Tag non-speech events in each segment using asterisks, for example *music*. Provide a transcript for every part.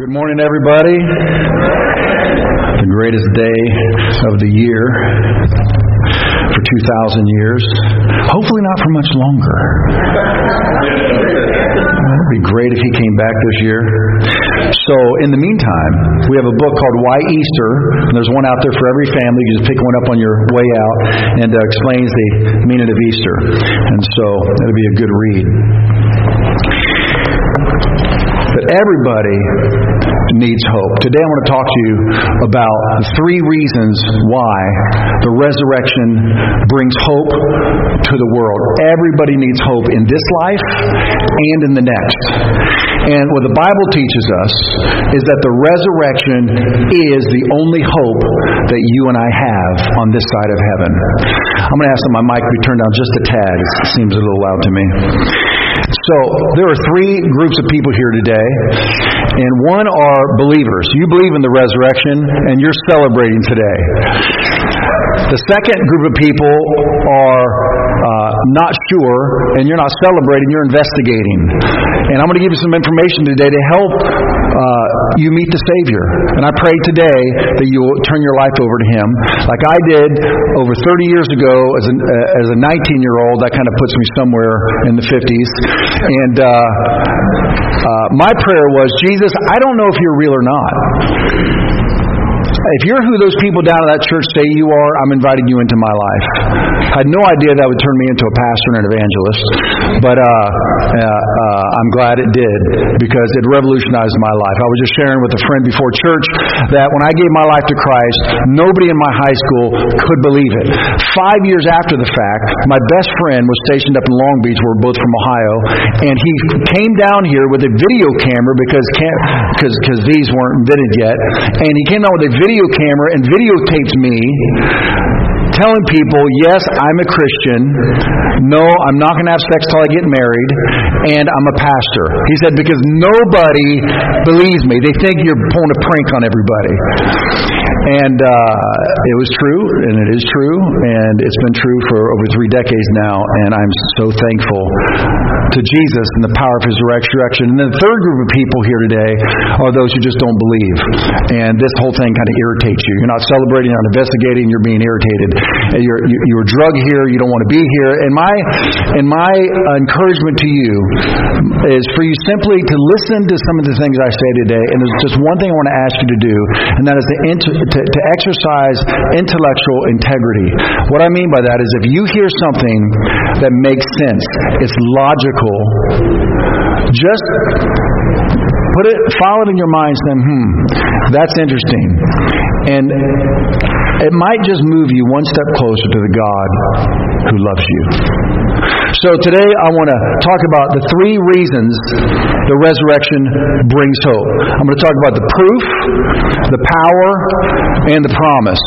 Good morning, everybody. The greatest day of the year for 2,000 years. Hopefully, not for much longer. It'd be great if he came back this year. So, in the meantime, we have a book called Why Easter, and there's one out there for every family. You just pick one up on your way out, and uh, explains the meaning of Easter. And so, that'll be a good read. But everybody needs hope. Today I want to talk to you about three reasons why the resurrection brings hope to the world. Everybody needs hope in this life and in the next. And what the Bible teaches us is that the resurrection is the only hope that you and I have on this side of heaven. I'm going to ask that my mic be turned down just a tad. It seems a little loud to me. So, there are three groups of people here today, and one are believers. You believe in the resurrection, and you're celebrating today. The second group of people are uh, not sure, and you're not celebrating, you're investigating. And I'm going to give you some information today to help uh, you meet the Savior. And I pray today that you will turn your life over to Him, like I did over 30 years ago as, an, uh, as a 19 year old. That kind of puts me somewhere in the 50s. And uh, uh, my prayer was, Jesus, I don't know if you're real or not. If you're who those people down at that church say you are, I'm inviting you into my life. I had no idea that would turn me into a pastor and an evangelist, but uh, uh, uh, I'm glad it did because it revolutionized my life. I was just sharing with a friend before church that when I gave my life to Christ, nobody in my high school could believe it. Five years after the fact, my best friend was stationed up in Long Beach. We're both from Ohio, and he came down here with a video camera because because these weren't invented yet, and he came down with a video camera and videotaped me telling people, yes, I'm a Christian. No, I'm not going to have sex till I get married. And I'm a pastor. He said, because nobody believes me. They think you're pulling a prank on everybody. And uh, it was true, and it is true, and it's been true for over three decades now. And I'm so thankful to Jesus and the power of His resurrection. And then the third group of people here today are those who just don't believe. And this whole thing kind of irritates you. You're not celebrating, you're not investigating, you're being irritated. You're, you're drug here, you don't want to be here. And my, and my encouragement to you is for you simply to listen to some of the things I say today. And there's just one thing I want to ask you to do, and that is to, to, to exercise intellectual integrity. What I mean by that is if you hear something that makes sense, it's logical, just put it, file it in your mind, saying, hmm, that's interesting. And it might just move you one step closer to the God who loves you. So today I want to talk about the three reasons the resurrection brings hope. I'm going to talk about the proof, the power, and the promise.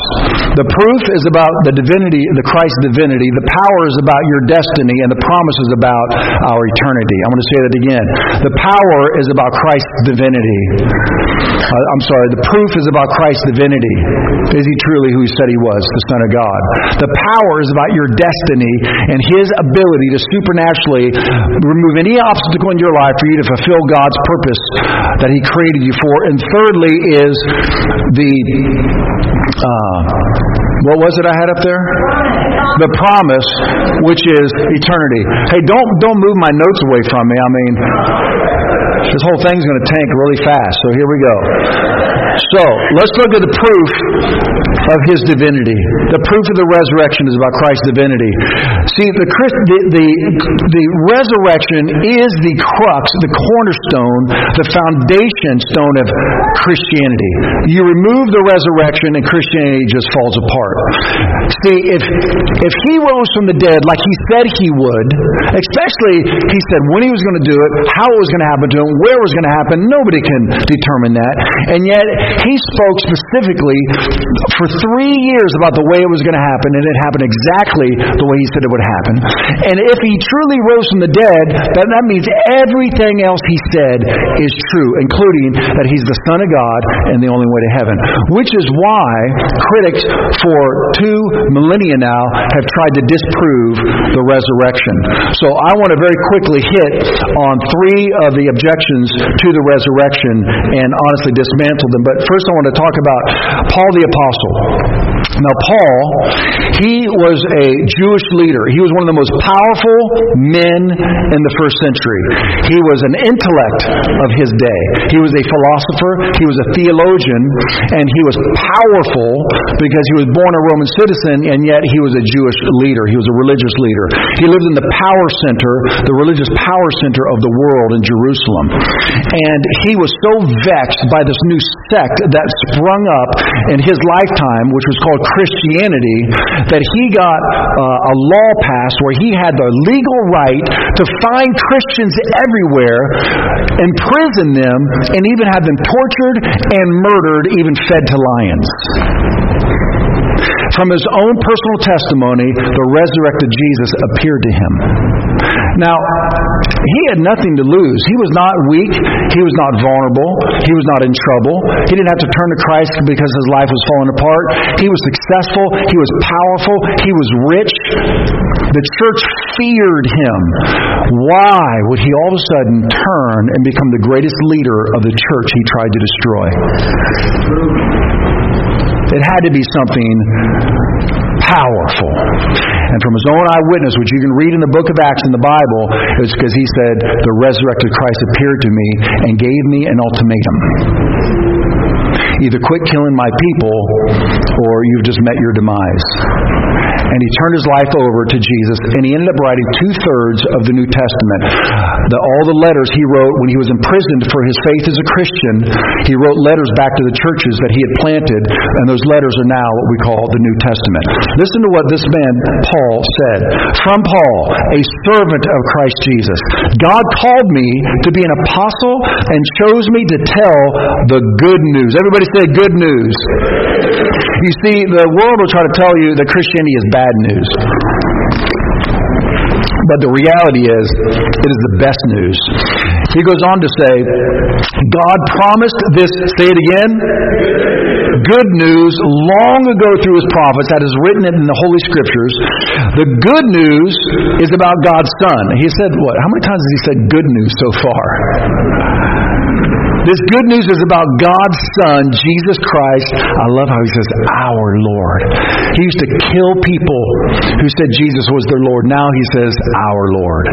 The proof is about the divinity, the Christ divinity. The power is about your destiny, and the promise is about our eternity. I'm going to say that again. The power is about Christ's divinity. Uh, I'm sorry, the proof is about Christ's divinity. Is he truly who he said he was, the Son of God? The power is about your destiny and his ability to supernaturally remove any obstacle in your life for you to fulfill God's purpose that he created you for. And thirdly is the uh, what was it I had up there? The promise, which is eternity. Hey, don't don't move my notes away from me. I mean, this whole thing's going to tank really fast. So here we go. So let's look at the proof of his divinity. The proof of the resurrection is about Christ's divinity. See, the, the, the, the resurrection is the crux, the cornerstone, the foundation stone of Christianity. You remove the resurrection and Christianity just falls apart. See, if, if he rose from the dead like he said he would, especially he said when he was going to do it, how it was going to happen to him, where it was going to happen, nobody can determine that. And yet, he spoke specifically for three years about the way it was going to happen, and it happened exactly the way he said it would happen. And if he truly rose from the dead, then that means everything else he said is true, including that he's the Son of God and the only way to heaven. Which is why critics for two millennia now have tried to disprove the resurrection. So I want to very quickly hit on three of the objections to the resurrection and honestly dismantle them. But first, I want to talk about Paul the Apostle. Now, Paul, he was a Jewish leader. He was one of the most powerful men in the first century. He was an intellect of his day. He was a philosopher, he was a theologian, and he was powerful because he was born a Roman citizen, and yet he was a Jewish leader. He was a religious leader. He lived in the power center, the religious power center of the world in Jerusalem. And he was so vexed by this new sect that sprung up in his lifetime, which was called Christianity, that he got uh, a law passed where he had the legal right to find Christians everywhere, imprison them, and even have them tortured and murdered, even fed to lions. From his own personal testimony, the resurrected Jesus appeared to him. Now, he had nothing to lose. He was not weak. He was not vulnerable. He was not in trouble. He didn't have to turn to Christ because his life was falling apart. He was successful. He was powerful. He was rich. The church feared him. Why would he all of a sudden turn and become the greatest leader of the church he tried to destroy? It had to be something powerful. And from his own eyewitness, which you can read in the book of Acts in the Bible, it's because he said, The resurrected Christ appeared to me and gave me an ultimatum. Either quit killing my people or you've just met your demise and he turned his life over to Jesus, and he ended up writing two thirds of the New Testament. The, all the letters he wrote when he was imprisoned for his faith as a Christian, he wrote letters back to the churches that he had planted, and those letters are now what we call the New Testament. Listen to what this man, Paul, said. From Paul, a servant of Christ Jesus. God called me to be an apostle and chose me to tell the good news. Everybody say good news. You see, the world will try to tell you that Christianity is bad news. But the reality is, it is the best news. He goes on to say, God promised this, say it again, good news long ago through his prophets, that is written in the Holy Scriptures. The good news is about God's Son. He said, what? How many times has he said good news so far? This good news is about God's Son, Jesus Christ. I love how he says, our Lord. He used to kill people who said Jesus was their Lord. Now he says, our Lord.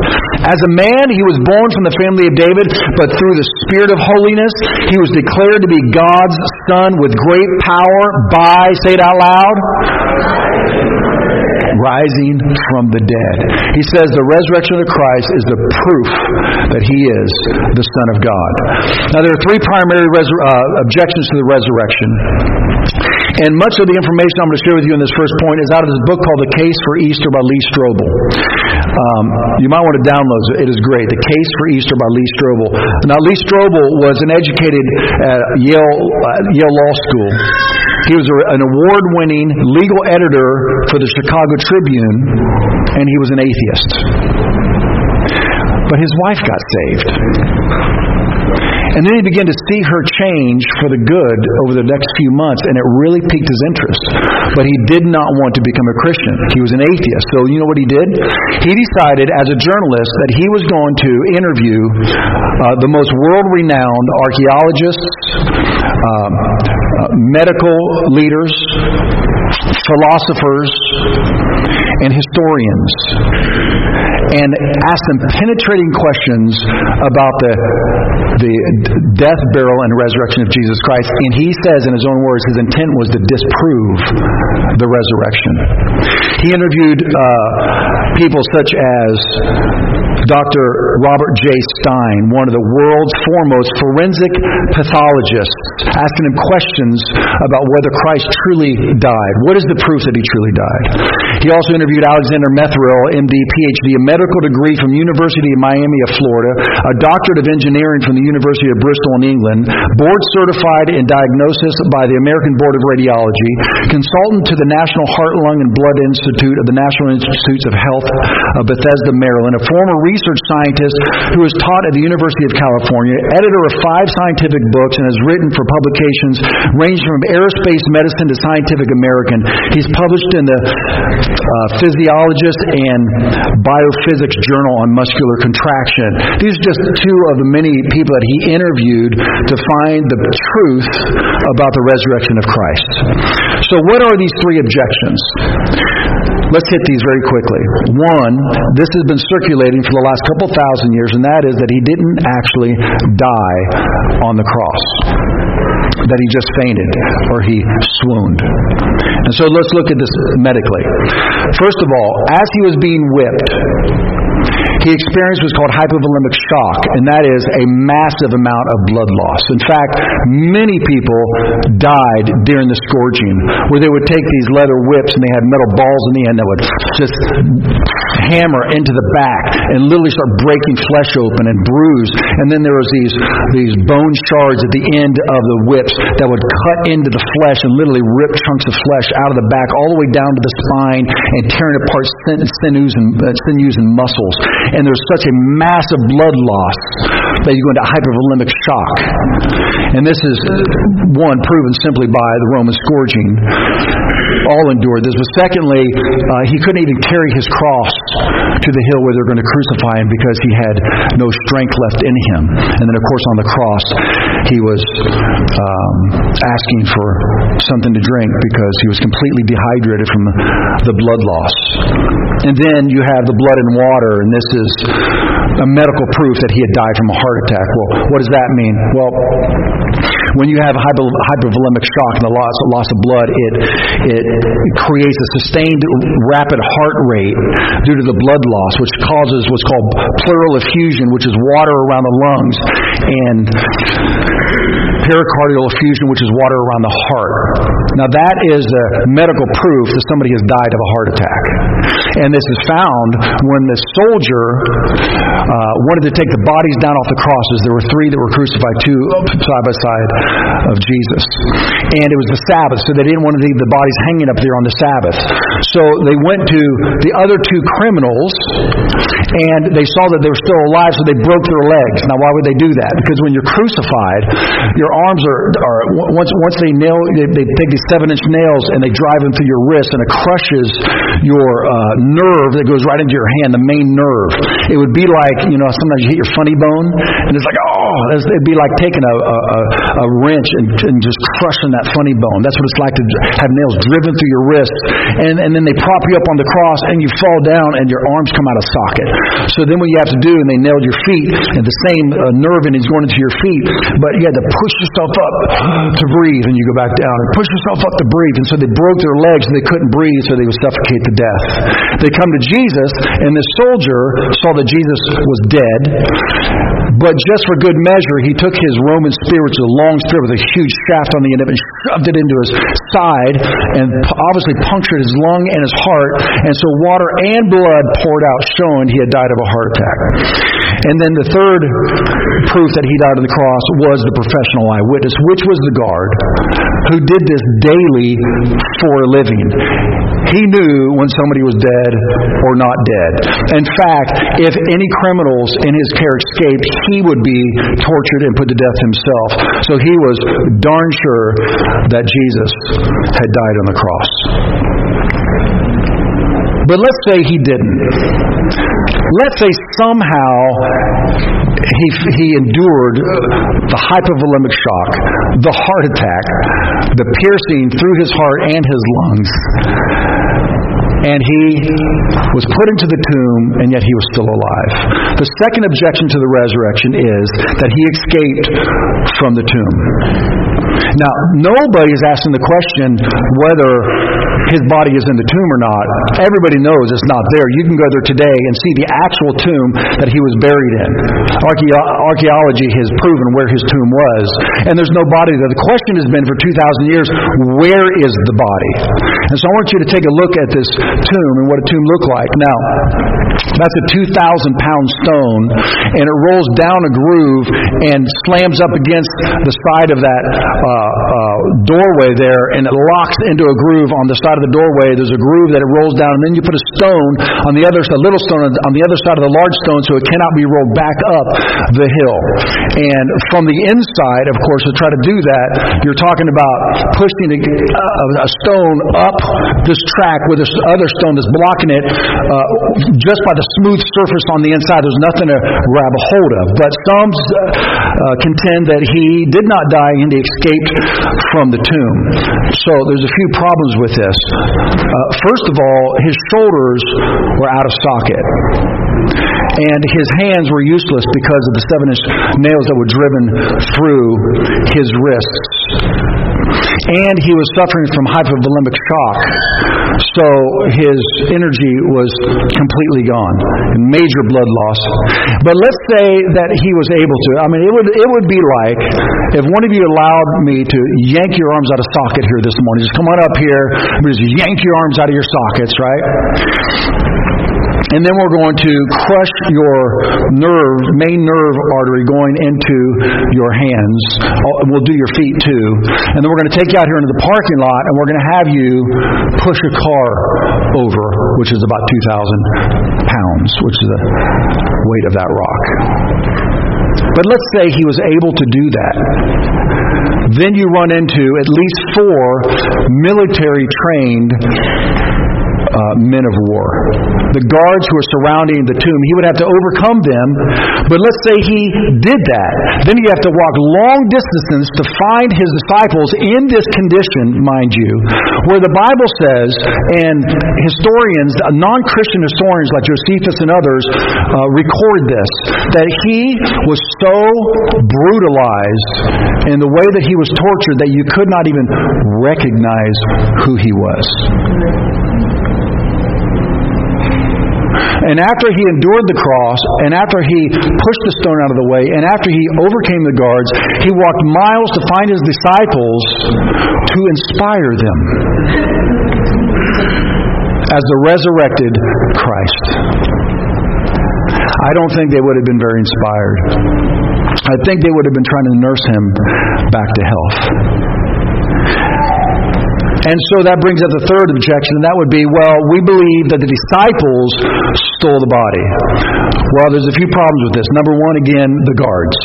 As a man, he was born from the family of David, but through the Spirit of holiness, he was declared to be God's Son with great power by, say it out loud, rising from the dead. He says the resurrection of Christ is the proof that he is the Son of God. Now, there are three primary uh, objections to the resurrection. And much of the information I'm going to share with you in this first point is out of this book called The Case for Easter by Lee Strobel. Um, you might want to download it. It is great. The Case for Easter by Lee Strobel. Now, Lee Strobel was an educated at Yale, uh, Yale Law School. He was an award winning legal editor for the Chicago Tribune, and he was an atheist. But his wife got saved. And then he began to see her change for the good over the next few months, and it really piqued his interest. But he did not want to become a Christian. He was an atheist. So you know what he did? He decided as a journalist that he was going to interview uh, the most world renowned archaeologists, uh, medical leaders, philosophers, and historians and ask them penetrating questions about the, the death, burial, and resurrection of Jesus Christ. And he says, in his own words, his intent was to disprove the resurrection. He interviewed uh, people such as Dr. Robert J. Stein, one of the world's foremost forensic pathologists, asking him questions about whether Christ truly died. What is the proof that he truly died? He also interviewed Alexander Metherell, MD, PhD, a medical degree from University of Miami of Florida, a doctorate of engineering from the University of Bristol in England, board certified in diagnosis by the American Board of Radiology, consultant to the National Heart, Lung, and Blood Institute of the National Institutes of Health of Bethesda, Maryland, a former research scientist who has taught at the University of California, editor of five scientific books, and has written for publications ranging from aerospace medicine to Scientific American. He's published in the uh, Physiologist and Biophysics Journal on Muscular Contraction. These are just two of the many people that he interviewed to find the truth about the resurrection of Christ. So, what are these three objections? Let's hit these very quickly. One, this has been circulating for the last couple thousand years, and that is that he didn't actually die on the cross. That he just fainted or he swooned. And so let's look at this medically. First of all, as he was being whipped, he experienced what's called hypovolemic shock, and that is a massive amount of blood loss. In fact, many people died during the scourging, where they would take these leather whips and they had metal balls in the end that would just hammer into the back and literally start breaking flesh open and bruise. And then there was these these bone shards at the end of the whips that would cut into the flesh and literally rip chunks of flesh out of the back all the way down to the spine and tearing apart sinews and, uh, sinews and muscles and there's such a massive blood loss that you go into hypovolemic shock. And this is one proven simply by the Roman scourging. All endured this. But secondly, uh, he couldn't even carry his cross to the hill where they're going to crucify him because he had no strength left in him. And then, of course, on the cross, he was um, asking for something to drink because he was completely dehydrated from the blood loss. And then you have the blood and water, and this is a medical proof that he had died from a heart attack. Well, what does that mean? Well, when you have hypovolemic shock and the loss, loss of blood, it, it creates a sustained rapid heart rate due to the blood loss, which causes what's called pleural effusion, which is water around the lungs, and pericardial effusion, which is water around the heart. Now, that is a medical proof that somebody has died of a heart attack. And this is found when the soldier uh, wanted to take the bodies down off the crosses. There were three that were crucified, two side by side of Jesus. And it was the Sabbath, so they didn't want to leave the bodies hanging up there on the Sabbath. So they went to the other two criminals, and they saw that they were still alive, so they broke their legs. Now, why would they do that? Because when you're crucified, your arms are, are once once they nail, they, they take these seven inch nails and they drive them through your wrist, and it crushes your uh, nerve that goes right into your hand, the main nerve. It would be like you know sometimes you hit your funny bone, and it's like oh, it'd be like taking a, a, a wrench and, and just crushing that funny bone. That's what it's like to have nails driven through your wrist, and and then they prop you up on the cross, and you fall down, and your arms come out of socket. So then what you have to do, and they nailed your feet, and the same uh, nerve is going into your feet, but you had to push yourself up to breathe, and you go back down, and push yourself up to breathe. And so they broke their legs, and they couldn't breathe, so they would suffocate to death. They come to Jesus, and the soldier saw that Jesus was dead, but just for good measure, he took his Roman spear, which is a long spear with a huge shaft on the end of it, and shoved it into his side, and obviously punctured his lung and his heart, and so water and blood poured out, showing he had died of a heart attack. And then the third proof that he died on the cross was the professional eyewitness, which was the guard who did this daily for a living. He knew when somebody was dead or not dead. In fact, if any criminals in his care escaped, he would be tortured and put to death himself. So he was darn sure that Jesus had died on the cross. But let's say he didn't. Let's say somehow he, he endured the hypovolemic shock, the heart attack, the piercing through his heart and his lungs, and he was put into the tomb, and yet he was still alive. The second objection to the resurrection is that he escaped from the tomb. Now, nobody is asking the question whether his body is in the tomb or not. Everybody knows it's not there. You can go there today and see the actual tomb that he was buried in. archaeology has proven where his tomb was, and there's no body there. The question has been for 2,000 years, where is the body? And so I want you to take a look at this tomb and what a tomb looked like. Now, that's a 2,000 pound stone, and it rolls down a groove and slams up against the side of that uh, uh, doorway there, and it locks into a groove on the side of the doorway. There's a groove that it rolls down, and then you put a stone on the other, a little stone on the other side of the large stone, so it cannot be rolled back up the hill. And from the inside, of course, to try to do that, you're talking about pushing a, a stone up this track with this stone that's blocking it uh, just by the smooth surface on the inside. There's nothing to grab a hold of. But some uh, contend that he did not die and he escaped from the tomb. So there's a few problems with this. Uh, first of all, his shoulders were out of socket and his hands were useless because of the seven inch nails that were driven through his wrists. And he was suffering from hypovolemic shock, so his energy was completely gone, major blood loss. But let's say that he was able to. I mean, it would it would be like if one of you allowed me to yank your arms out of socket here this morning. Just come on up here, just yank your arms out of your sockets, right? And then we're going to crush your nerve, main nerve artery going into your hands. Oh, we'll do your feet too. And then we're going to take you out here into the parking lot and we're going to have you push a car over, which is about 2,000 pounds, which is the weight of that rock. But let's say he was able to do that. Then you run into at least four military trained uh, men of war. The guards who are surrounding the tomb, he would have to overcome them. But let's say he did that. Then you have to walk long distances to find his disciples in this condition, mind you, where the Bible says, and historians, non Christian historians like Josephus and others, uh, record this, that he was so brutalized in the way that he was tortured that you could not even recognize who he was. And after he endured the cross, and after he pushed the stone out of the way, and after he overcame the guards, he walked miles to find his disciples to inspire them as the resurrected Christ. I don't think they would have been very inspired. I think they would have been trying to nurse him back to health. And so that brings up the third objection, and that would be, well, we believe that the disciples stole the body. Well, there's a few problems with this. Number one, again, the guards.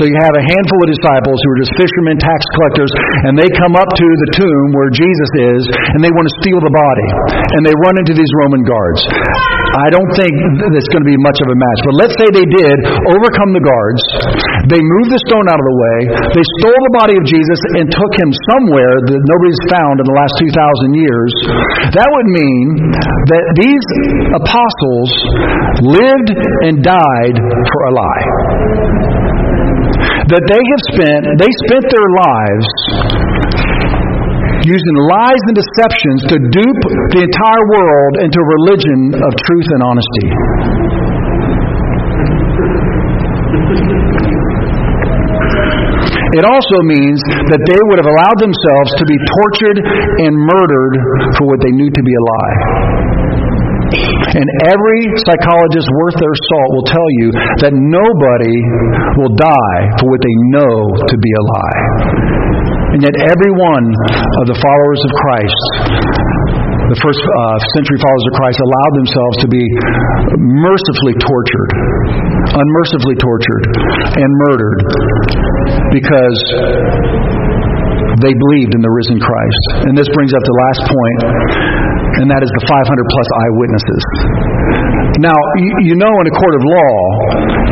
So you have a handful of disciples who are just fishermen, tax collectors, and they come up to the tomb where Jesus is, and they want to steal the body. And they run into these Roman guards. I don't think it's going to be much of a match. But let's say they did overcome the guards. They moved the stone out of the way. They stole the body of Jesus and took him somewhere that nobody's found in the last 2,000 years. That would mean that these apostles lived and died for a lie. That they have spent, they spent their lives using lies and deceptions to dupe the entire world into a religion of truth and honesty. It also means that they would have allowed themselves to be tortured and murdered for what they knew to be a lie. And every psychologist worth their salt will tell you that nobody will die for what they know to be a lie. And yet, every one of the followers of Christ, the first uh, century followers of Christ, allowed themselves to be mercifully tortured, unmercifully tortured, and murdered because they believed in the risen Christ. And this brings up the last point, and that is the 500 plus eyewitnesses. Now, you, know in a court of law,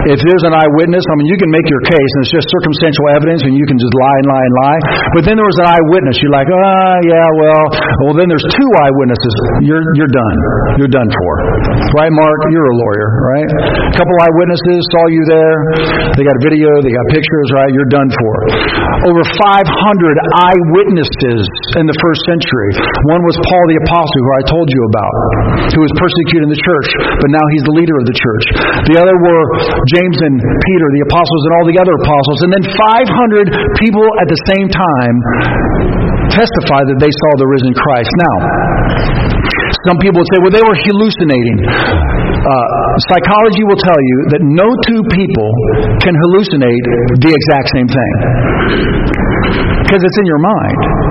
if there's an eyewitness, I mean, you can make your case, and it's just circumstantial evidence, and you can just lie and lie and lie. But then there was an eyewitness. You're like, ah, oh, yeah, well, well, then there's two eyewitnesses. You're, you're done. You're done for. Right, Mark? You're a lawyer, right? A couple eyewitnesses saw you there. They got a video, they got pictures, right? You're done for. Over 500 eyewitnesses in the first century. One was Paul the Apostle, who I told you about, who was persecuting the church, but now he's the leader of the church. The other were James and Peter, the apostles, and all the other apostles. And then 500 people at the same time testify that they saw the risen Christ. Now, Some people would say, well, they were hallucinating. Uh, psychology will tell you that no two people can hallucinate the exact same thing because it's in your mind.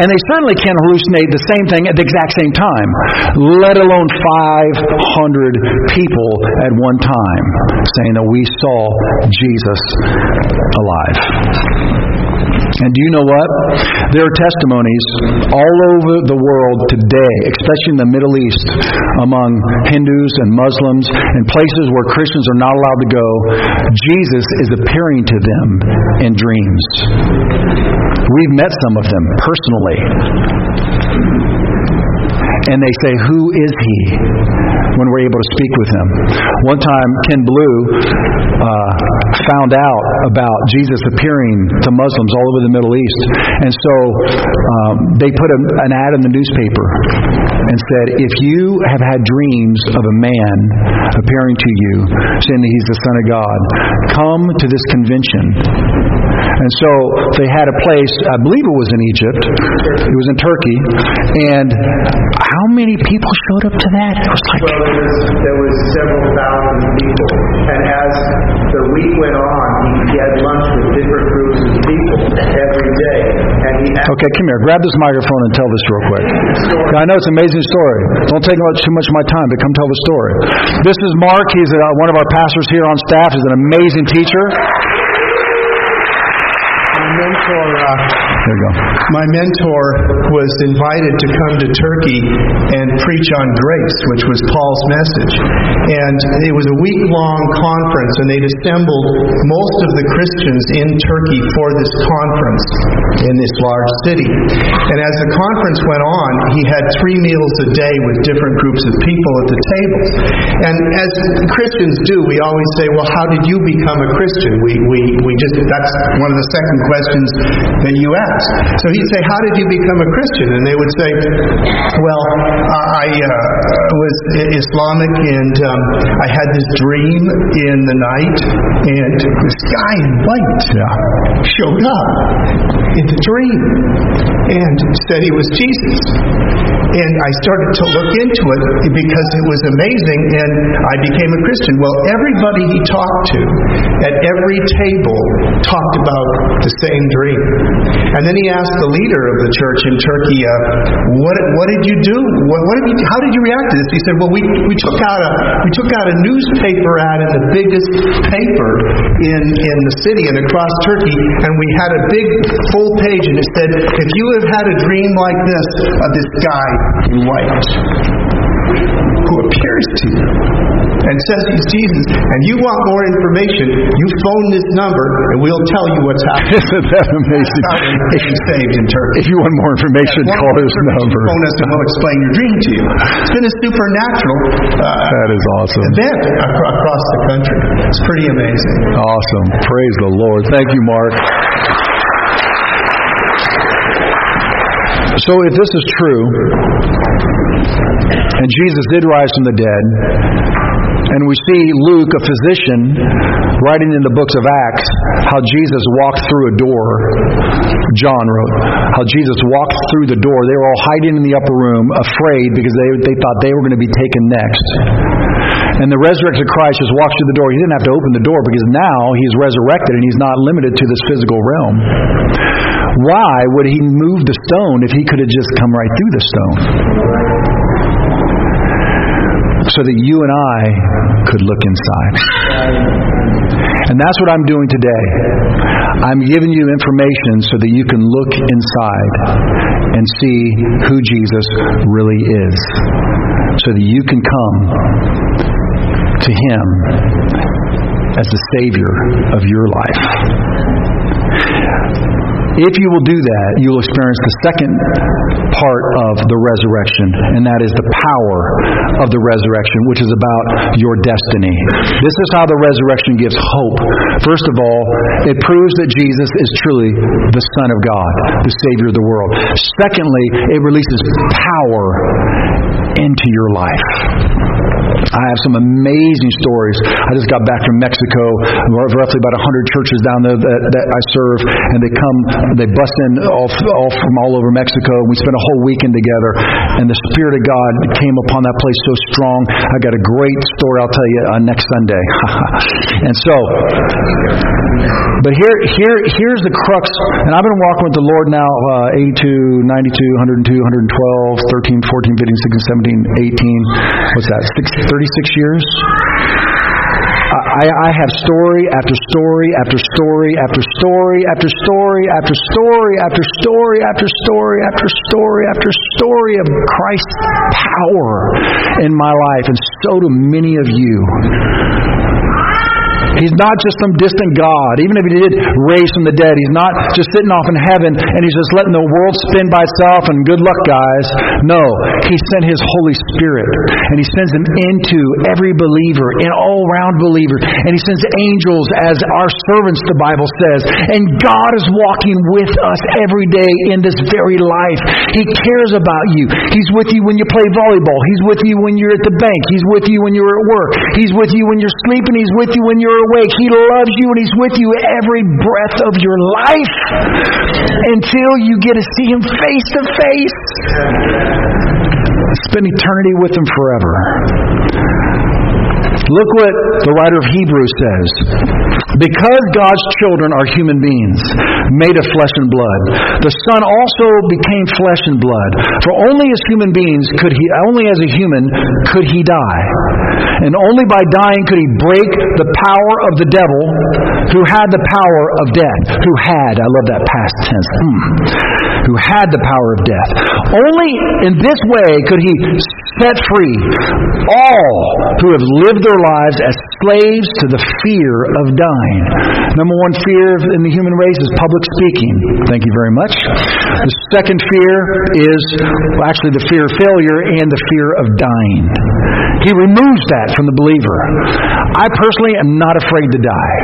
And they certainly can't hallucinate the same thing at the exact same time, let alone 500 people at one time saying that we saw Jesus alive. And do you know what? There are testimonies all over the world today, especially in the Middle East, among Hindus and Muslims and places where Christians are not allowed to go. Jesus is appearing to them in dreams. We've met some of them personally. And they say, Who is he? When we're able to speak with him. One time, Ken Blue uh, found out about Jesus appearing to Muslims all over the Middle East. And so um, they put a, an ad in the newspaper and said, If you have had dreams of a man appearing to you, saying that he's the Son of God, come to this convention. And so they had a place, I believe it was in Egypt, it was in Turkey, and how many people showed up to that? It was like well, there was, there was several thousand people. And as the week went on, he, he had lunch with different groups of people every day. And he okay, come here. Grab this microphone and tell this real quick. I know it's an amazing story. Don't take too much of my time, but come tell the story. This is Mark. He's uh, one of our pastors here on staff. He's an amazing teacher mentor, uh, there you go. my mentor was invited to come to Turkey and preach on grace, which was Paul's message. And it was a week long conference, and they'd assembled most of the Christians in Turkey for this conference in this large city. And as the conference went on, he had three meals a day with different groups of people at the table. And as Christians do, we always say, Well, how did you become a Christian? We, we, we just, that's one of the second questions that you ask. So he'd say, How did you become a Christian? And they would say, Well, I uh, was Islamic and um, I had this dream in the night, and this guy in white showed up in the dream and said he was Jesus. And I started to look into it because it was amazing, and I became a Christian. Well, everybody he talked to at every table talked about the same dream. And then he asked the leader of the church in Turkey, uh, what, what did you do? What, what did you, how did you react to this? He said, Well, we, we, took out a, we took out a newspaper ad in the biggest paper in, in the city and across Turkey, and we had a big full page, and it said, If you have had a dream like this of this guy in white, who appears to you and says he's Jesus, and you want more information, you phone this number and we'll tell you what's *laughs* happening. Isn't that amazing? If you saved in Turkey. If you want more information, yeah, call this number. Phone us and we'll explain your dream to you. It's been a supernatural uh, that is awesome. event across the country. It's pretty amazing. Awesome. Praise the Lord. Thank you, Mark. So, if this is true, and Jesus did rise from the dead, and we see Luke, a physician, writing in the books of Acts how Jesus walked through a door. John wrote how Jesus walked through the door. They were all hiding in the upper room, afraid because they, they thought they were going to be taken next. And the resurrected Christ just walked through the door. He didn't have to open the door because now he's resurrected and he's not limited to this physical realm. Why would he move the stone if he could have just come right through the stone? So that you and I could look inside. And that's what I'm doing today. I'm giving you information so that you can look inside and see who Jesus really is. So that you can come to Him as the Savior of your life. If you will do that, you will experience the second part of the resurrection, and that is the power of the resurrection, which is about your destiny. This is how the resurrection gives hope. First of all, it proves that Jesus is truly the Son of God, the Savior of the world. Secondly, it releases power into your life. I have some amazing stories. I just got back from Mexico, roughly about 100 churches down there that, that I serve, and they come, they bust in all, all from all over Mexico. We spent a whole weekend together, and the Spirit of God came upon that place so strong. I got a great story I'll tell you uh, next Sunday. *laughs* and so, but here, here, here's the crux, and I've been walking with the Lord now uh, 82, 92, 102, 112, 13, 14, 15, 16, 17, 18. What's that? 6, 36 years? I, I have story after story after story after story after story after story after story after story after story after story of Christ's power in my life, and so do many of you. He's not just some distant God. Even if he did raise from the dead, he's not just sitting off in heaven and he's just letting the world spin by itself and good luck, guys. No, he sent his Holy Spirit and he sends him into every believer, an all round believer. And he sends angels as our servants, the Bible says. And God is walking with us every day in this very life. He cares about you. He's with you when you play volleyball. He's with you when you're at the bank. He's with you when you're at work. He's with you when you're sleeping. He's with you when you're awake. He loves you and He's with you every breath of your life until you get to see Him face to face. Spend eternity with Him forever. Look what the writer of Hebrews says. Because God's children are human beings, made of flesh and blood, the Son also became flesh and blood. For only as human beings could he, only as a human could he die. And only by dying could he break the power of the devil who had the power of death. Who had, I love that past tense. Hmm, who had the power of death. Only in this way could he set free all who have lived their lives as slaves to the fear of dying. Number one fear in the human race is public speaking. Thank you very much. The second fear is well, actually the fear of failure and the fear of dying. He removes that from the believer. I personally am not afraid to die.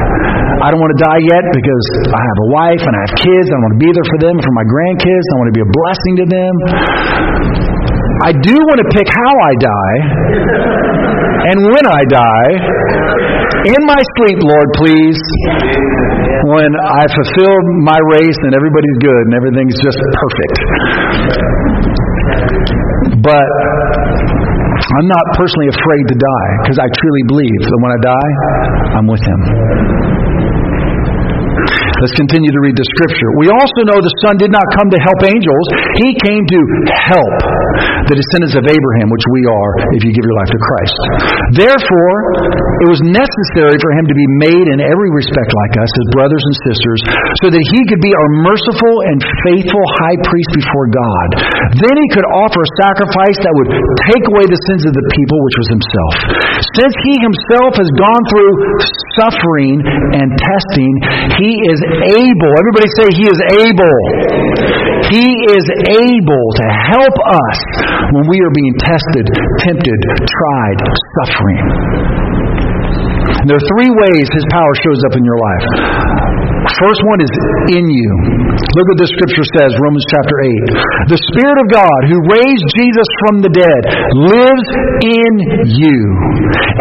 I don't want to die yet because I have a wife and I have kids. I want to be there for them, for my grandkids. I want to be a blessing to them. I do want to pick how I die and when I die. In my sleep, Lord, please. When I fulfill my race and everybody's good and everything's just perfect. But I'm not personally afraid to die because I truly believe that when I die, I'm with Him. Let's continue to read the scripture. We also know the Son did not come to help angels, He came to help the descendants of Abraham, which we are if you give your life to Christ. Therefore, it was necessary for Him to be made in every respect like us, as brothers and sisters, so that He could be our merciful and faithful high priest before God. Then He could offer a sacrifice that would take away the sins of the people, which was Himself. Since He Himself has gone through suffering and testing, He is able. Everybody say, He is able. He is able to help us when we are being tested, tempted, tried, suffering. And there are three ways His power shows up in your life. First one is in you. Look what this scripture says, Romans chapter 8. The Spirit of God who raised Jesus from the dead lives in you.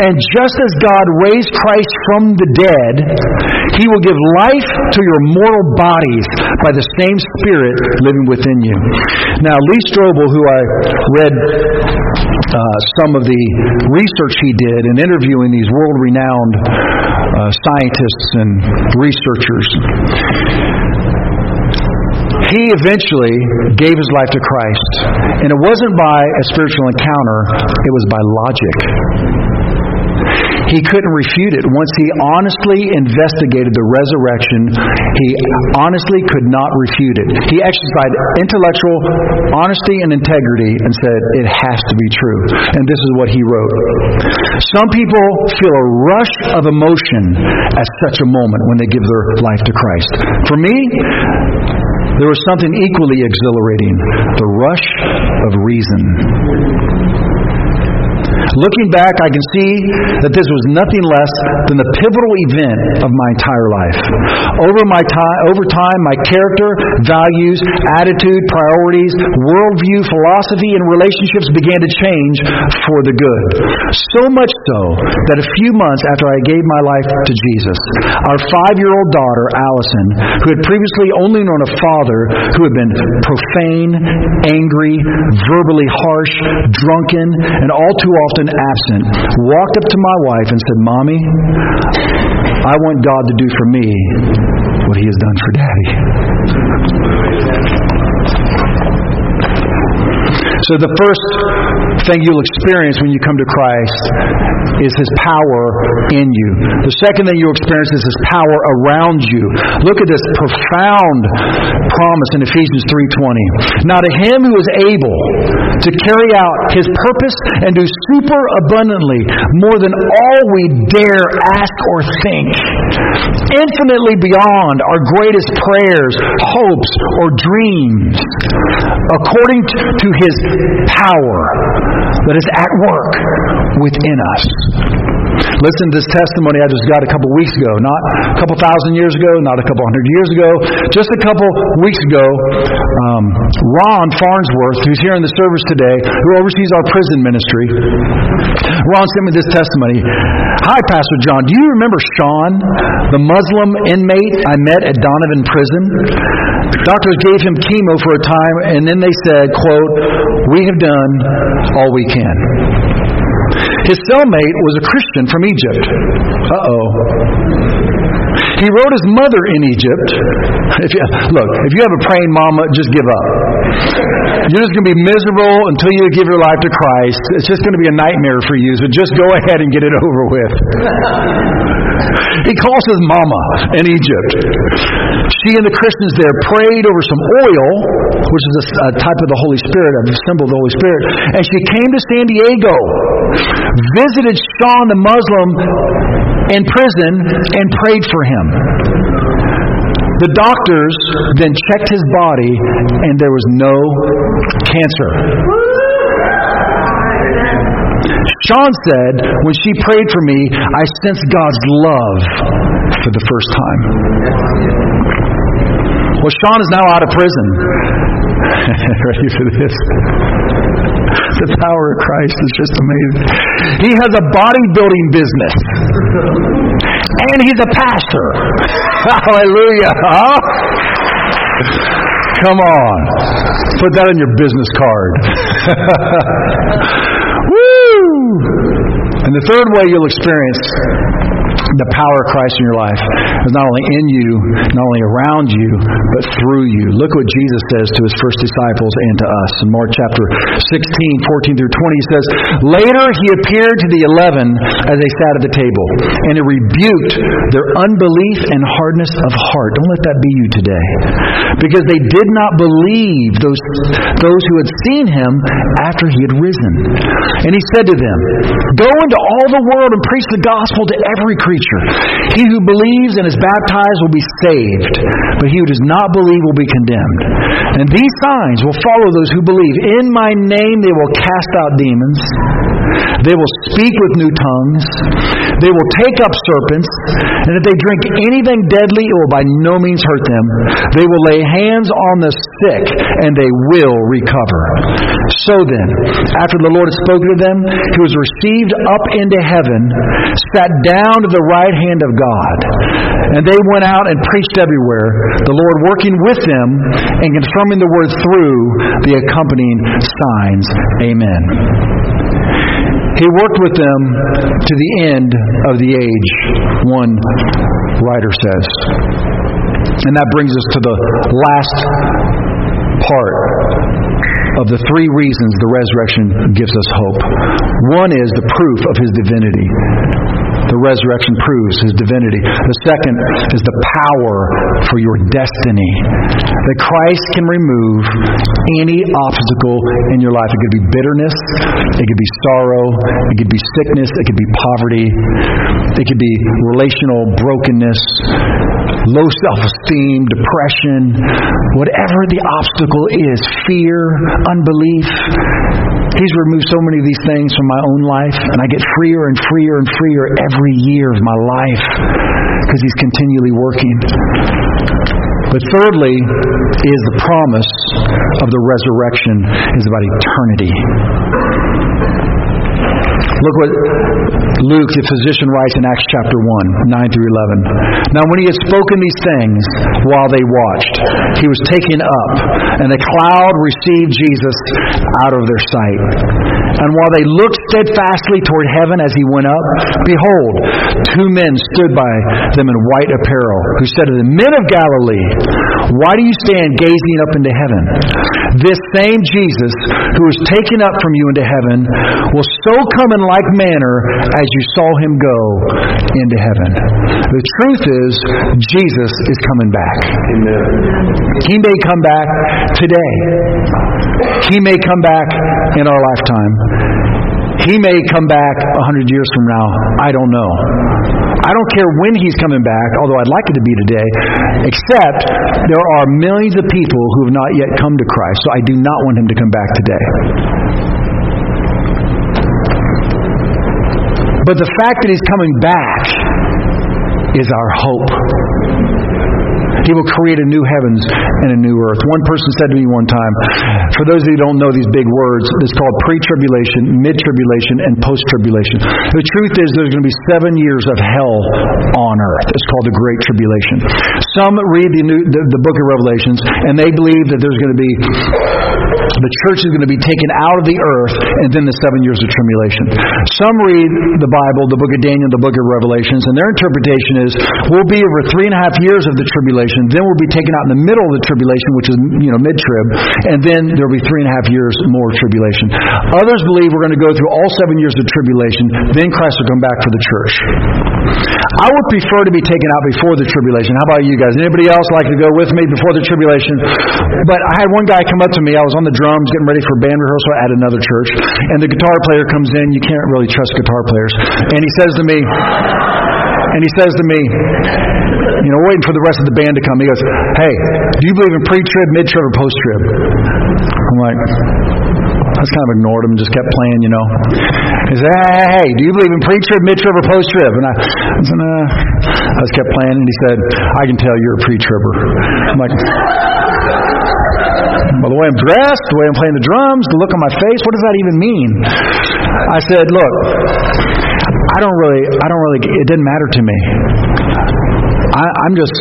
And just as God raised Christ from the dead, He will give life to your mortal bodies by the same Spirit living within you. Now, Lee Strobel, who I read uh, some of the research he did in interviewing these world renowned uh, scientists and researchers. He eventually gave his life to Christ. And it wasn't by a spiritual encounter, it was by logic. He couldn't refute it. Once he honestly investigated the resurrection, he honestly could not refute it. He exercised intellectual honesty and integrity and said, It has to be true. And this is what he wrote. Some people feel a rush of emotion at such a moment when they give their life to Christ. For me, there was something equally exhilarating the rush of reason. Looking back, I can see that this was nothing less than the pivotal event of my entire life. Over my time, over time, my character, values, attitude, priorities, worldview, philosophy, and relationships began to change for the good. So much so that a few months after I gave my life to Jesus, our five-year-old daughter, Allison, who had previously only known a father who had been profane, angry, verbally harsh, drunken, and all too often absent, walked up to my wife and said, Mommy, I want God to do for me what He has done for Daddy. So the first thing you'll experience when you come to Christ is His power in you. The second thing you'll experience is His power around you. Look at this profound promise in Ephesians 3:20. Now to Him who is able to carry out His purpose and do super abundantly more than all we dare ask or think, infinitely beyond our greatest prayers, hopes, or dreams, according to His power that is at work within us. Listen to this testimony I just got a couple weeks ago. Not a couple thousand years ago, not a couple hundred years ago, just a couple weeks ago. Um, Ron Farnsworth, who's here in the service today, who oversees our prison ministry, Ron sent me this testimony. Hi, Pastor John. Do you remember Sean, the Muslim inmate I met at Donovan Prison? Doctors gave him chemo for a time, and then they said, quote, We have done all we can. His cellmate was a Christian from Egypt. Uh oh. He wrote his mother in Egypt. If you, look, if you have a praying mama, just give up. You're just going to be miserable until you give your life to Christ. It's just going to be a nightmare for you, so just go ahead and get it *laughs* over with. he calls his mama in Egypt. She and the Christians there prayed over some oil, which is a, type of the Holy Spirit, a symbol of the Holy Spirit, and she came to San Diego, visited Sean the Muslim in prison, and prayed for him. The doctors then checked his body, and there was no cancer. Sean said, when she prayed for me, I sensed God's love for the first time. Well, Sean is now out of prison. *laughs* Ready for this? The power of Christ is just amazing. He has a bodybuilding business. And he's a pastor. *laughs* Hallelujah. Huh? Come on. Put that on your business card. *laughs* Woo! And the third way you'll experience the power of Christ in your life is not only in you, not only around you, but through you. Look what Jesus says to his first disciples and to us. In Mark chapter 16, 14 through 20, he says, Later he appeared to the eleven as they sat at the table, and he rebuked their unbelief and hardness of heart. Don't let that be you today. Because they did not believe those, those who had seen him after he had risen. And he said to them, Go into all the world and preach the gospel to every creature. He who believes and is baptized will be saved, but he who does not believe will be condemned. And these signs will follow those who believe. In my name they will cast out demons. They will speak with new tongues. They will take up serpents. And if they drink anything deadly, it will by no means hurt them. They will lay hands on the sick, and they will recover. So then, after the Lord had spoken to them, he was received up into heaven, sat down to the right hand of God. And they went out and preached everywhere, the Lord working with them and confirming the word through the accompanying signs. Amen. He worked with them to the end of the age, one writer says. And that brings us to the last part of the three reasons the resurrection gives us hope. One is the proof of his divinity. The resurrection proves his divinity. The second is the power for your destiny. That Christ can remove any obstacle in your life. It could be bitterness, it could be sorrow, it could be sickness, it could be poverty, it could be relational brokenness. Low self esteem, depression, whatever the obstacle is, fear, unbelief. He's removed so many of these things from my own life, and I get freer and freer and freer every year of my life because He's continually working. But thirdly, is the promise of the resurrection is about eternity. Look what Luke, the physician, writes in Acts chapter 1, 9 through 11. Now, when he had spoken these things while they watched, he was taken up, and a cloud received Jesus out of their sight. And while they looked steadfastly toward heaven as he went up, behold, two men stood by them in white apparel, who said to them, Men of Galilee, why do you stand gazing up into heaven? This same Jesus, who was taken up from you into heaven, will so come in like manner as you saw him go into heaven. The truth is, Jesus is coming back. Amen. He may come back today. He may come back in our lifetime. He may come back a hundred years from now. I don't know. I don't care when he's coming back, although I'd like it to be today, except there are millions of people who have not yet come to Christ, so I do not want him to come back today. But the fact that he's coming back is our hope. He will create a new heavens and a new earth. One person said to me one time, for those of you who don't know these big words, it's called pre tribulation, mid tribulation, and post tribulation. The truth is, there's going to be seven years of hell on earth. It's called the Great Tribulation. Some read the, new, the, the book of Revelations, and they believe that there's going to be the church is going to be taken out of the earth and then the seven years of tribulation. Some read the Bible, the book of Daniel, the book of Revelations, and their interpretation is we'll be over three and a half years of the tribulation, then we'll be taken out in the middle of the tribulation, which is you know mid trib, and then there'll be three and a half years more tribulation. Others believe we're going to go through all seven years of tribulation, then Christ will come back for the church. I would prefer to be taken out before the tribulation. How about you guys? Anybody else like to go with me before the tribulation? But I had one guy come up to me. I was on the drums getting ready for band rehearsal at another church, and the guitar player comes in. You can't really trust guitar players. And he says to me, and he says to me, you know, waiting for the rest of the band to come. He goes, Hey, do you believe in pre trib, mid trib, or post trib? I'm like, I just kind of ignored him and just kept playing, you know. He said, Hey, hey, do you believe in pre trib, mid trib, or post trib? And I, I said. I just kept playing, and he said, I can tell you're a pre tribber. I'm like, well, the way I'm dressed, the way I'm playing the drums, the look on my face, what does that even mean? I said, look, I don't really, I don't really, it didn't matter to me. I, I'm just,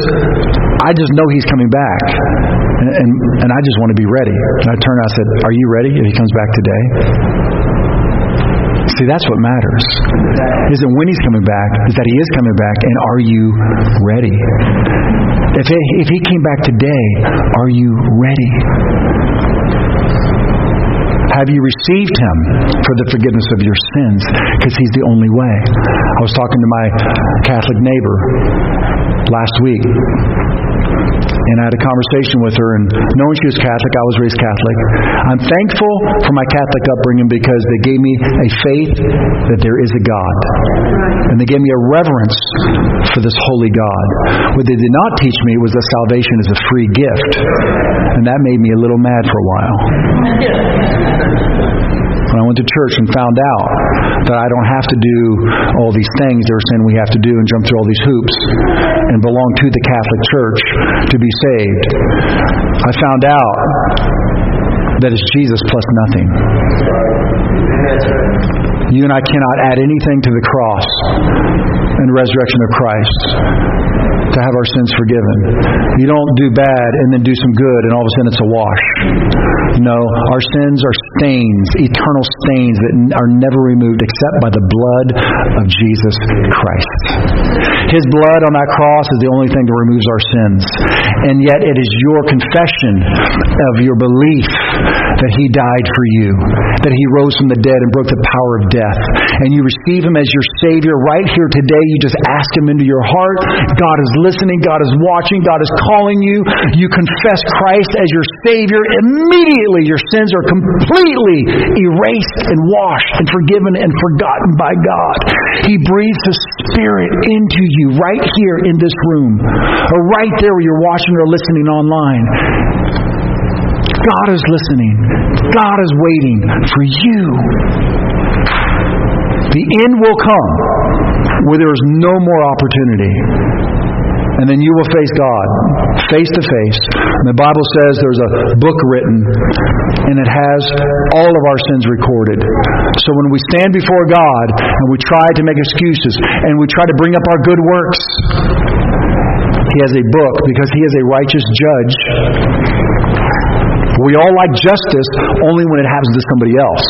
I just know he's coming back, and, and and I just want to be ready. And I turned, I said, "Are you ready if he comes back today?" See, that's what matters. Isn't when he's coming back, is that he is coming back, and are you ready? If if he came back today, are you ready? Have you received him for the forgiveness of your sins? Because he's the only way. I was talking to my Catholic neighbor last week. And I had a conversation with her, and knowing she was Catholic, I was raised Catholic. I'm thankful for my Catholic upbringing because they gave me a faith that there is a God. And they gave me a reverence for this holy God. What they did not teach me was that salvation is a free gift. And that made me a little mad for a while. When I went to church and found out that I don't have to do all these things. They were saying we have to do and jump through all these hoops and belong to the Catholic Church to be saved, I found out that it's Jesus plus nothing. You and I cannot add anything to the cross and resurrection of Christ to have our sins forgiven. You don't do bad and then do some good and all of a sudden it's a wash. No, our sins are stains, eternal stains that are never removed except by the blood of Jesus Christ. His blood on that cross is the only thing that removes our sins. And yet it is your confession of your belief that He died for you, that He rose from the dead and broke the power of death, and you receive Him as your Savior right here today, you just ask Him into your heart. God is listening, God is watching, God is calling you. You confess Christ as your Savior. Immediately, your sins are completely erased and washed and forgiven and forgotten by God. He breathes His Spirit into you right here in this room, or right there where you're watching or listening online. God is listening. God is waiting for you. The end will come where there is no more opportunity. And then you will face God face to face. The Bible says there's a book written and it has all of our sins recorded. So when we stand before God and we try to make excuses and we try to bring up our good works, He has a book because He is a righteous judge. We all like justice only when it happens to somebody else.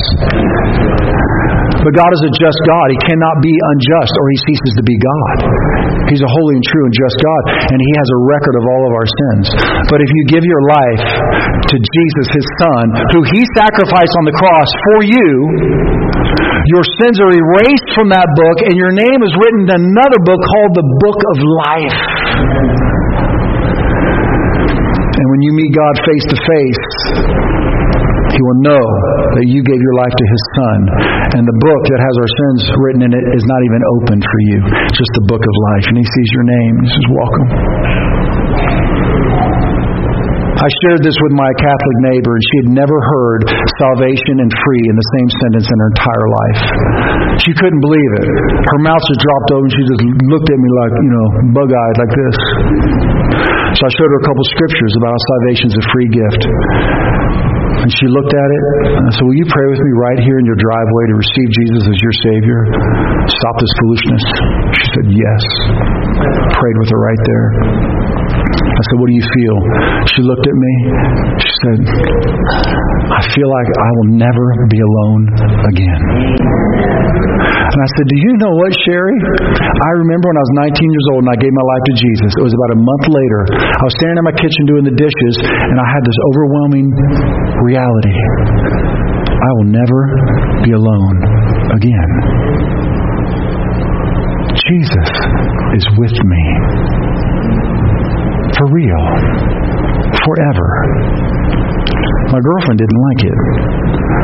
But God is a just God. He cannot be unjust or he ceases to be God. He's a holy and true and just God, and he has a record of all of our sins. But if you give your life to Jesus, his son, who he sacrificed on the cross for you, your sins are erased from that book, and your name is written in another book called the Book of Life. And when you meet God face to face, He will know that you gave your life to His Son. And the book that has our sins written in it is not even open for you. It's just the book of life. And He sees your name. He says, Welcome. I shared this with my Catholic neighbor, and she had never heard salvation and free in the same sentence in her entire life. She couldn't believe it. Her mouth just dropped open. She just looked at me like, you know, bug eyed, like this. So I showed her a couple scriptures about salvation is a free gift. And she looked at it and I said, Will you pray with me right here in your driveway to receive Jesus as your Savior? Stop this foolishness. She said, Yes. Prayed with her right there. I said, What do you feel? She looked at me. She said, I feel like I will never be alone again. And I said, Do you know what, Sherry? I remember when I was 19 years old and I gave my life to Jesus. It was about a month later. I was standing in my kitchen doing the dishes, and I had this overwhelming reality. I will never be alone again. Jesus is with me. For real. Forever. My girlfriend didn't like it,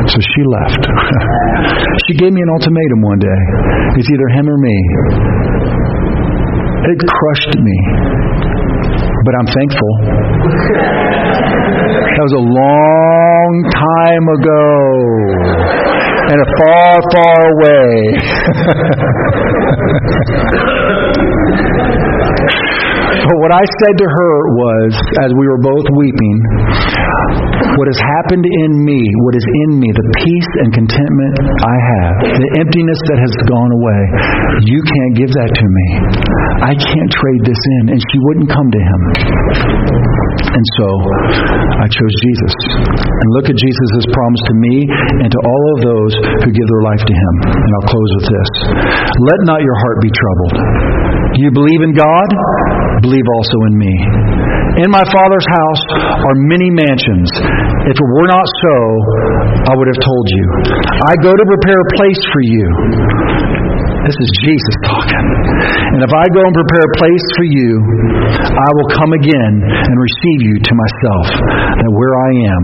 so she left. *laughs* she gave me an ultimatum one day it's either him or me. It crushed me, but I'm thankful. That was a long time ago and a far, far away. *laughs* But what I said to her was, as we were both weeping, what has happened in me, what is in me, the peace and contentment I have, the emptiness that has gone away, you can't give that to me. I can't trade this in. And she wouldn't come to him. And so I chose Jesus. And look at Jesus' promise to me and to all of those who give their life to him. And I'll close with this. Let not your heart be troubled. Do You believe in God? Believe also in me. In my Father's house are many mansions. If it were not so, I would have told you. I go to prepare a place for you. This is Jesus talking. And if I go and prepare a place for you, I will come again and receive you to myself, that where I am,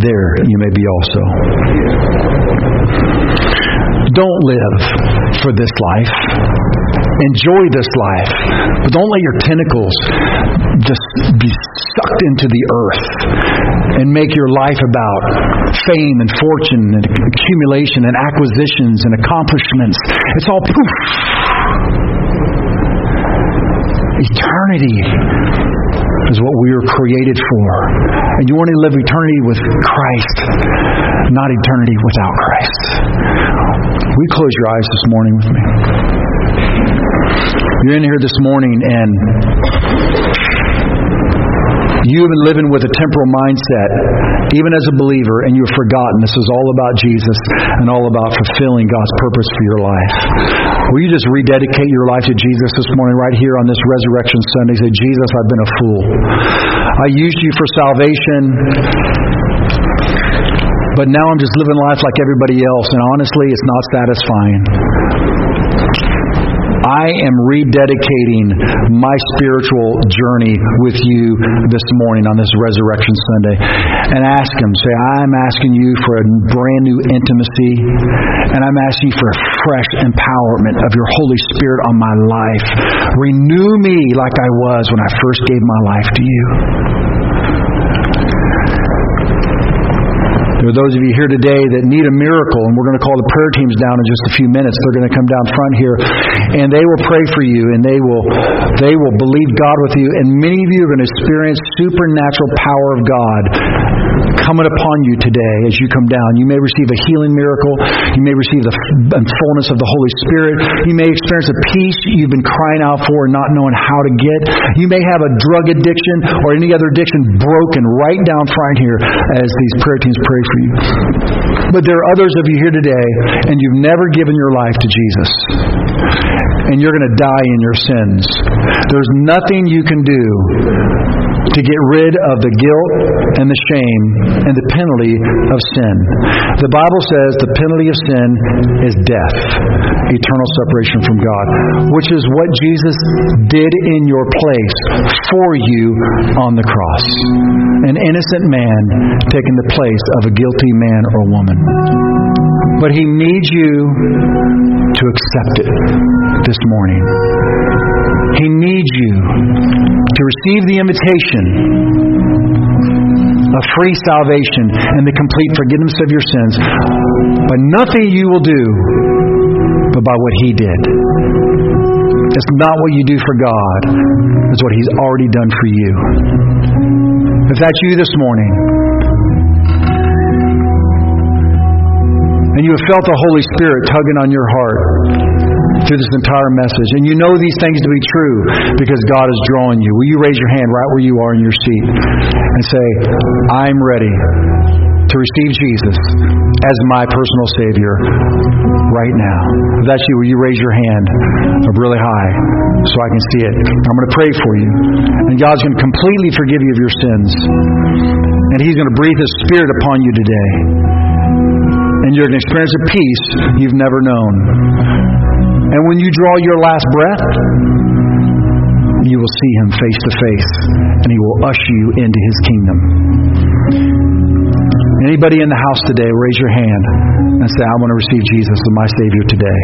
there you may be also. Don't live for this life. Enjoy this life, but don't let your tentacles just be sucked into the earth and make your life about fame and fortune and accumulation and acquisitions and accomplishments. It's all poof. Eternity is what we were created for. And you want to live eternity with Christ, not eternity without Christ. We close your eyes this morning with me. You're in here this morning and you've been living with a temporal mindset, even as a believer, and you've forgotten this is all about Jesus and all about fulfilling God's purpose for your life. Will you just rededicate your life to Jesus this morning, right here on this Resurrection Sunday? Say, Jesus, I've been a fool. I used you for salvation. but now I'm just living life like everybody else, and honestly, it's not satisfying. I am rededicating my spiritual journey with you this morning on this Resurrection Sunday. And ask Him, say, I'm asking you for a brand new intimacy, and I'm asking you for a fresh empowerment of your Holy Spirit on my life. Renew me like I was when I first gave my life to you. There are those of you here today that need a miracle, and we're going to call the prayer teams down in just a few minutes. They're going to come down front here, and they will pray for you, and they will they will believe God with you. And many of you are going to experience supernatural power of God coming upon you today as you come down. You may receive a healing miracle. You may receive the fullness of the Holy Spirit. You may experience a peace you've been crying out for and not knowing how to get. You may have a drug addiction or any other addiction broken right down front here as these prayer teams pray for you. But there are others of you here today, and you've never given your life to Jesus. And you're going to die in your sins. There's nothing you can do to get rid of the guilt and the shame and the penalty of sin. The Bible says the penalty of sin is death, eternal separation from God, which is what Jesus did in your place for you on the cross. An innocent man taking the place of a guilty man or woman. But he needs you to accept it this morning. He needs you to receive the invitation of free salvation and the complete forgiveness of your sins by nothing you will do, but by what He did. It's not what you do for God, it's what He's already done for you. If that's you this morning, and you have felt the Holy Spirit tugging on your heart through this entire message, and you know these things to be true because God is drawing you, will you raise your hand right where you are in your seat and say, I'm ready to receive Jesus as my personal Savior right now? If that's you, will you raise your hand up really high so I can see it? I'm going to pray for you. And God's going to completely forgive you of your sins. And He's going to breathe His Spirit upon you today. And you're going to experience a peace you've never known. And when you draw your last breath, you will see him face to face, and he will usher you into his kingdom. Anybody in the house today, raise your hand and say, I want to receive Jesus as my Savior today.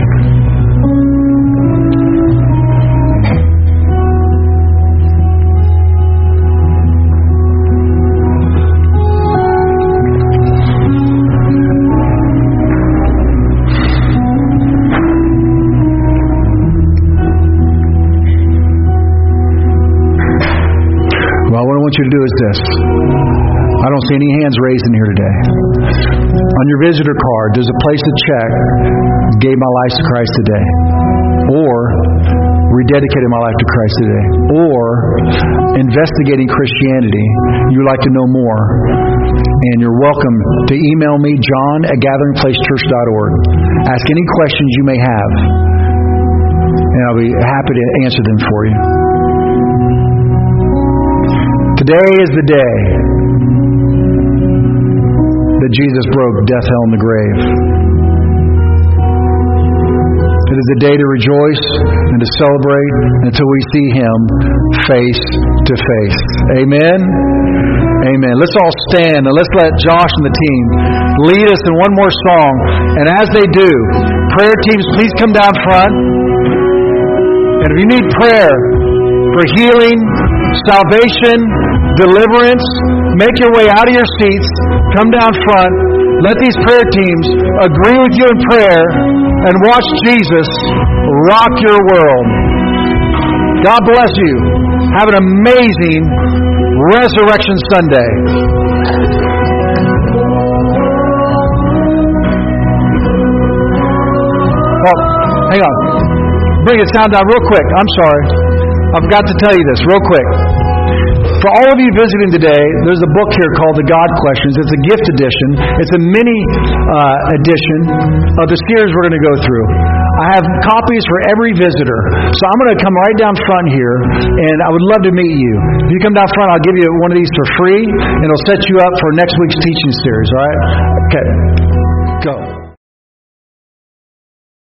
Want you to do is this. I don't see any hands raised in here today. On your visitor card, there's a place to check, gave my life to Christ today. Or rededicated my life to Christ today. Or investigating Christianity. You'd like to know more. And you're welcome to email me, john at gatheringplacechurch.org. Ask any questions you may have. And I'll be happy to answer them for you. Today is the day that Jesus broke death, hell, and the grave. It is a day to rejoice and to celebrate until we see Him face to face. Amen. Amen. Let's all stand and let's let Josh and the team lead us in one more song. And as they do, prayer teams, please come down front. And if you need prayer for healing, salvation, deliverance, make your way out of your seats, come down front, let these prayer teams agree with you in prayer, and watch Jesus rock your world. God bless you. Have an amazing Resurrection Sunday. Hang on. Bring it sound down real quick. I'm sorry. I've got to tell you this real quick. For all of you visiting today, there's a book here called The God Questions. It's a gift edition. It's a mini uh, edition of the series we're going to go through. I have copies for every visitor. So I'm going to come right down front here, and I would love to meet you. If you come down front, I'll give you one of these for free, and it'll set you up for next week's teaching series, all right? Okay.